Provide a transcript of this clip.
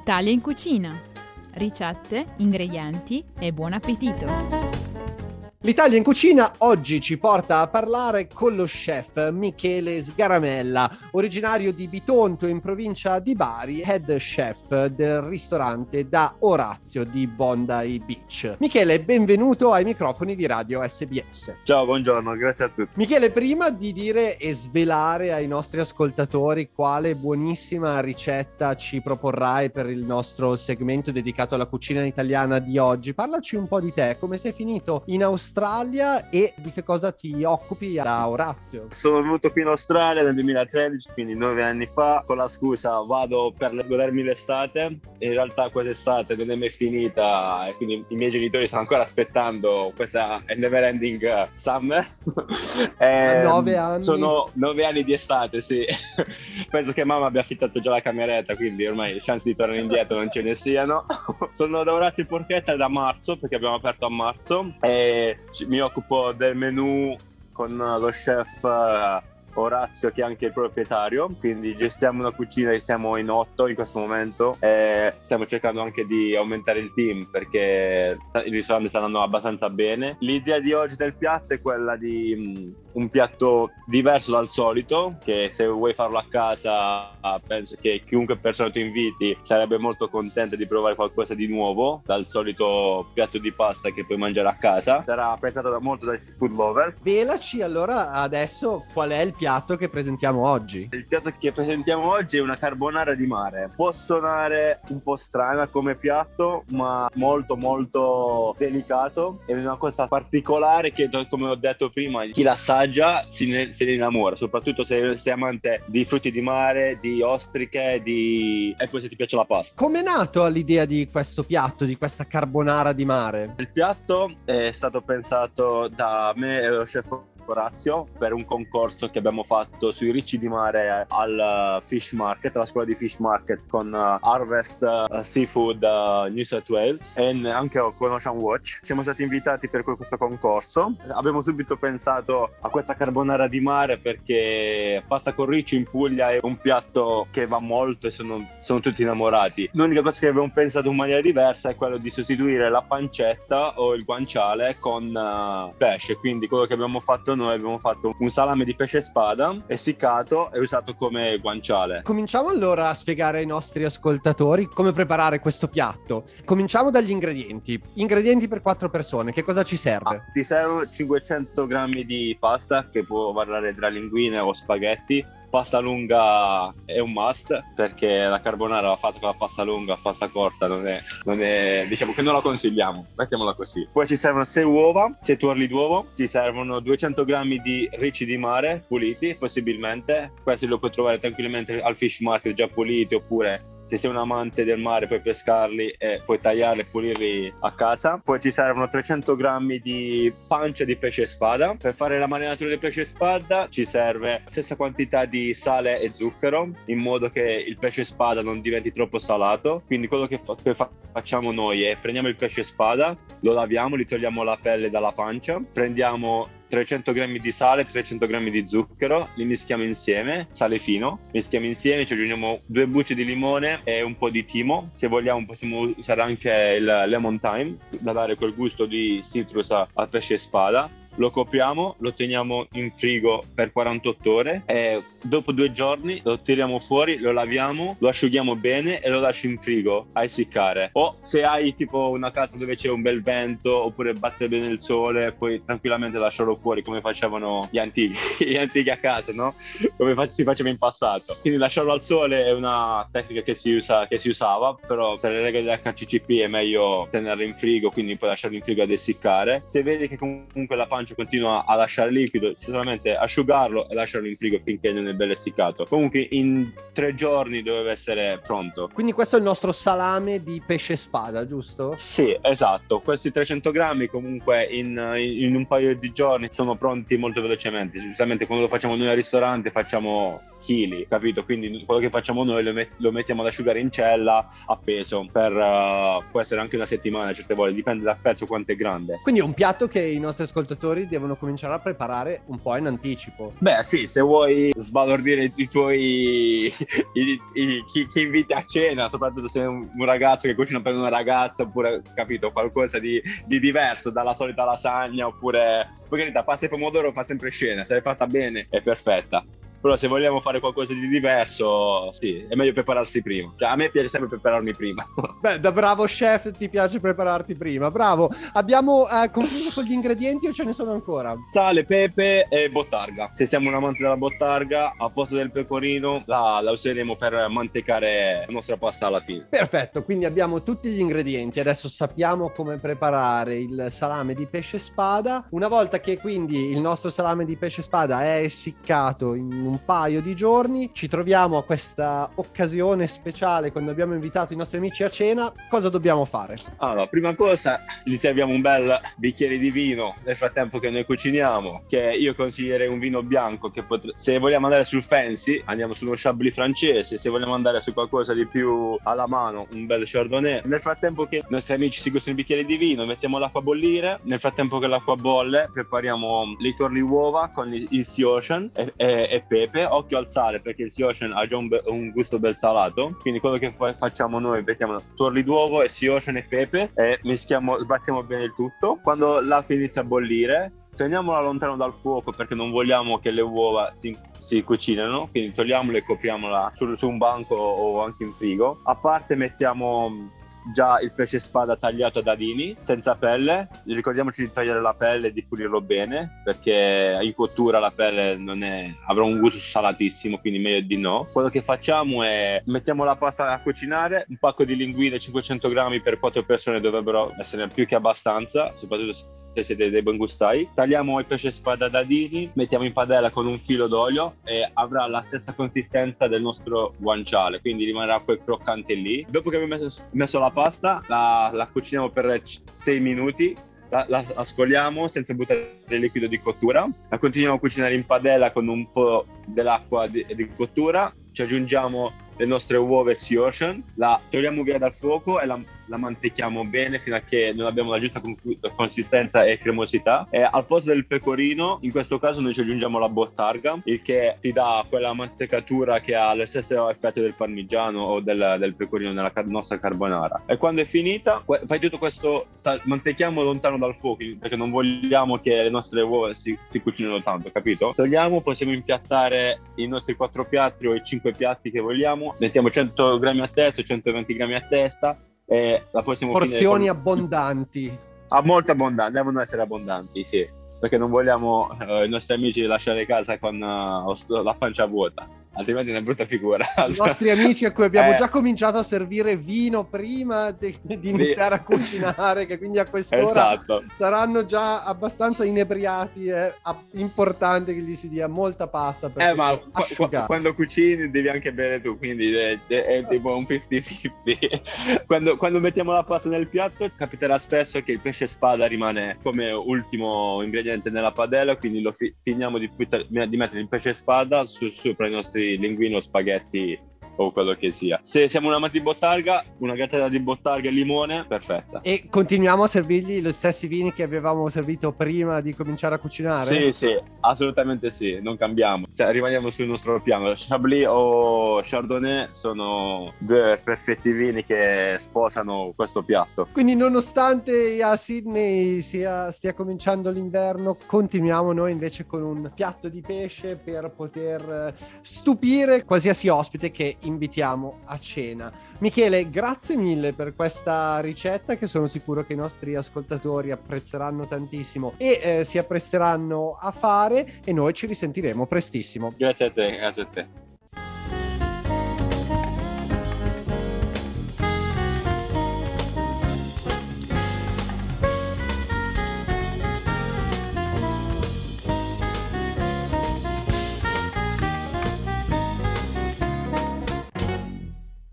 L'Italia in cucina. Ricette, ingredienti e buon appetito! L'Italia in cucina oggi ci porta a parlare con lo chef Michele Sgaramella, originario di Bitonto in provincia di Bari, head chef del ristorante da Orazio di Bondi Beach. Michele, benvenuto ai microfoni di Radio SBS. Ciao, buongiorno, grazie a tutti. Michele, prima di dire e svelare ai nostri ascoltatori quale buonissima ricetta ci proporrai per il nostro segmento dedicato alla cucina italiana di oggi, parlaci un po' di te, come sei finito in Australia Australia e di che cosa ti occupi da Orazio? Sono venuto qui in Australia nel 2013, quindi nove anni fa, con la scusa vado per godermi l'estate. In realtà quest'estate non è mai finita e quindi i miei genitori stanno ancora aspettando questa never ending summer. e nove anni? Sono nove anni di estate, sì. Penso che mamma abbia affittato già la cameretta, quindi ormai le chance di tornare indietro non ce ne siano. Sono lavorato in porchetta da marzo, perché abbiamo aperto a marzo, e mi occupo del menu con lo chef uh, Orazio che è anche il proprietario, quindi gestiamo una cucina e siamo in otto in questo momento e stiamo cercando anche di aumentare il team perché il ristorante sta andando abbastanza bene. L'idea di oggi del piatto è quella di un piatto diverso dal solito, che se vuoi farlo a casa penso che chiunque persona tu inviti sarebbe molto contenta di provare qualcosa di nuovo dal solito piatto di pasta che puoi mangiare a casa. Sarà apprezzato molto dai seafood lover. Velaci allora adesso qual è il piatto che presentiamo oggi. Il piatto che presentiamo oggi è una carbonara di mare. Può suonare un po' strana come piatto, ma molto molto delicato. È una cosa particolare che come ho detto prima, chi la sa assaggia si ne, se ne innamora, soprattutto se sei amante di frutti di mare, di ostriche, di... e poi se ti piace la pasta. Come è nato l'idea di questo piatto, di questa carbonara di mare? Il piatto è stato pensato da me e lo chef Orazio per un concorso che abbiamo fatto sui ricci di mare al Fish Market, alla scuola di Fish Market con uh, Harvest uh, Seafood New South Wales e anche con Ocean Watch. Siamo stati invitati per questo concorso. Abbiamo subito pensato a questa carbonara di mare perché pasta con ricci in Puglia è un piatto che va molto e sono, sono tutti innamorati. L'unica cosa che abbiamo pensato in maniera diversa è quello di sostituire la pancetta o il guanciale con pesce, quindi quello che abbiamo fatto noi abbiamo fatto un salame di pesce spada essiccato e usato come guanciale. Cominciamo allora a spiegare ai nostri ascoltatori come preparare questo piatto. Cominciamo dagli ingredienti. Ingredienti per quattro persone, che cosa ci serve? Ah, ti servono 500 grammi di pasta che può variare tra linguine o spaghetti pasta lunga è un must perché la carbonara va fatta con la pasta lunga, pasta corta non è, non è, diciamo che non la consigliamo, mettiamola così. Poi ci servono 6 uova, 6 tuorli d'uovo, ci servono 200 grammi di ricci di mare puliti possibilmente, questi lo puoi trovare tranquillamente al fish market già puliti oppure se sei un amante del mare puoi pescarli e puoi tagliarli e pulirli a casa. Poi ci servono 300 grammi di pancia di pesce spada. Per fare la marinatura del pesce spada ci serve la stessa quantità di sale e zucchero in modo che il pesce spada non diventi troppo salato. Quindi quello che, fa- che fa- facciamo noi è prendiamo il pesce spada, lo laviamo, gli togliamo la pelle dalla pancia, prendiamo 300 grammi di sale, 300 grammi di zucchero, li mischiamo insieme, sale fino, mischiamo insieme, ci aggiungiamo due bucce di limone e un po' di timo. Se vogliamo possiamo usare anche il lemon thyme da dare quel gusto di citrus al pesce spada lo copriamo, lo teniamo in frigo per 48 ore e dopo due giorni lo tiriamo fuori, lo laviamo, lo asciughiamo bene e lo lasci in frigo a essiccare. O se hai tipo una casa dove c'è un bel vento oppure batte bene il sole, puoi tranquillamente lasciarlo fuori come facevano gli antichi, gli antichi a casa, no? Come si faceva in passato. Quindi lasciarlo al sole è una tecnica che si, usa, che si usava, però per le regole dell'HCCP è meglio tenerlo in frigo, quindi puoi lasciarlo in frigo ad essiccare. Se vedi che comunque la pancia continua a lasciare liquido, solamente asciugarlo e lasciarlo in frigo finché non è bello essiccato. Comunque in tre giorni doveva essere pronto. Quindi questo è il nostro salame di pesce spada, giusto? Sì, esatto. Questi 300 grammi comunque in, in un paio di giorni sono pronti molto velocemente. Giustamente quando lo facciamo noi al ristorante facciamo chili, capito? Quindi quello che facciamo noi lo, met- lo mettiamo ad asciugare in cella a peso per uh, può essere anche una settimana certe volte, dipende dal pezzo quanto è grande. Quindi è un piatto che i nostri ascoltatori devono cominciare a preparare un po' in anticipo. Beh, sì, se vuoi sbalordire i tuoi i, i, chi, chi, inviti a cena, soprattutto se è un, un, ragazzo che cucina per una ragazza, oppure capito, qualcosa di, di diverso dalla solita lasagna, oppure per carità, pasta e pomodoro fa sempre scena, se l'hai fatta bene è perfetta. Però se vogliamo fare qualcosa di diverso, sì, è meglio prepararsi prima. Cioè, a me piace sempre prepararmi prima. Beh, da bravo chef ti piace prepararti prima, bravo. Abbiamo eh, concluso con gli ingredienti o ce ne sono ancora? Sale, pepe e bottarga. Se siamo un amante della bottarga, a posto del pecorino la, la useremo per mantecare la nostra pasta alla fine. Perfetto, quindi abbiamo tutti gli ingredienti. Adesso sappiamo come preparare il salame di pesce spada. Una volta che quindi il nostro salame di pesce spada è essiccato in un paio di giorni. Ci troviamo a questa occasione speciale quando abbiamo invitato i nostri amici a cena. Cosa dobbiamo fare? Allora, prima cosa, gli serviamo un bel bicchiere di vino nel frattempo che noi cuciniamo, che io consiglierei un vino bianco che potre... se vogliamo andare sul fancy, andiamo su uno Chablis francese, se vogliamo andare su qualcosa di più alla mano, un bel Chardonnay. Nel frattempo che i nostri amici si gustano il bicchiere di vino, mettiamo l'acqua a bollire, nel frattempo che l'acqua bolle, prepariamo le torli uova con il Sea Ocean e, e, e pepe occhio al sale perché il Sea Ocean ha già un, be- un gusto bel salato, quindi quello che fa- facciamo noi, mettiamo tuorli d'uovo e Sea Ocean e pepe e mischiamo, sbattiamo bene il tutto. Quando l'acqua inizia a bollire, teniamola lontano dal fuoco perché non vogliamo che le uova si, si cucinano, quindi togliamola e copriamola su, su un banco o anche in frigo. A parte mettiamo già il pesce spada tagliato a dadini senza pelle. Ricordiamoci di tagliare la pelle e di pulirlo bene perché in cottura la pelle è, avrà un gusto salatissimo quindi meglio di no. Quello che facciamo è mettiamo la pasta a cucinare un pacco di linguine 500 grammi per 4 persone dovrebbero essere più che abbastanza soprattutto se siete dei buon gustai. Tagliamo il pesce spada dadini, mettiamo in padella con un filo d'olio e avrà la stessa consistenza del nostro guanciale, quindi rimarrà quel croccante lì. Dopo che abbiamo messo, messo la pasta, la, la, cuciniamo per 6 minuti. La, la, la scoliamo senza buttare il liquido di cottura, la continuiamo a cucinare in padella con un po' dell'acqua di, di cottura, ci aggiungiamo le nostre uova Sea Ocean, la togliamo via dal fuoco e la la mantechiamo bene fino a che non abbiamo la giusta consistenza e cremosità. E al posto del pecorino, in questo caso noi ci aggiungiamo la bottarga, il che ti dà quella mantecatura che ha lo stesso effetto del parmigiano o del, del pecorino nella car- nostra carbonara. E quando è finita, fai tutto questo, mantechiamo lontano dal fuoco perché non vogliamo che le nostre uova si, si cucinino tanto, capito? Togliamo, possiamo impiattare i nostri quattro piatti o i cinque piatti che vogliamo, mettiamo 100 grammi a testa, 120 grammi a testa e la possiamo Porzioni con... abbondanti. Ah, molto abbondanti, devono essere abbondanti, sì. Perché non vogliamo eh, i nostri amici lasciare casa con uh, la pancia vuota altrimenti è una brutta figura. I nostri amici a cui abbiamo eh. già cominciato a servire vino prima di, di iniziare a cucinare, che quindi a quest'ora esatto. saranno già abbastanza inebriati, è importante che gli si dia molta pasta per eh, ma qu- quando cucini devi anche bere tu, quindi è, è, è tipo un 50-50. quando, quando mettiamo la pasta nel piatto capiterà spesso che il pesce spada rimane come ultimo ingrediente nella padella, quindi lo fi- finiamo di, di mettere il pesce spada su, sopra i nostri linguino, spaghetti o quello che sia. Se siamo un amante di bottarga, una gattata di bottarga e limone, perfetta. E continuiamo a servirgli gli stessi vini che avevamo servito prima di cominciare a cucinare? Sì, sì, assolutamente sì, non cambiamo. Cioè, rimaniamo sul nostro piano. Chablis o Chardonnay sono due perfetti vini che sposano questo piatto. Quindi nonostante a Sydney sia, stia cominciando l'inverno, continuiamo noi invece con un piatto di pesce per poter eh, stupire qualsiasi ospite che invitiamo a cena. Michele, grazie mille per questa ricetta che sono sicuro che i nostri ascoltatori apprezzeranno tantissimo e eh, si appresteranno a fare e noi ci risentiremo prestissimo. Grazie a te, grazie a te.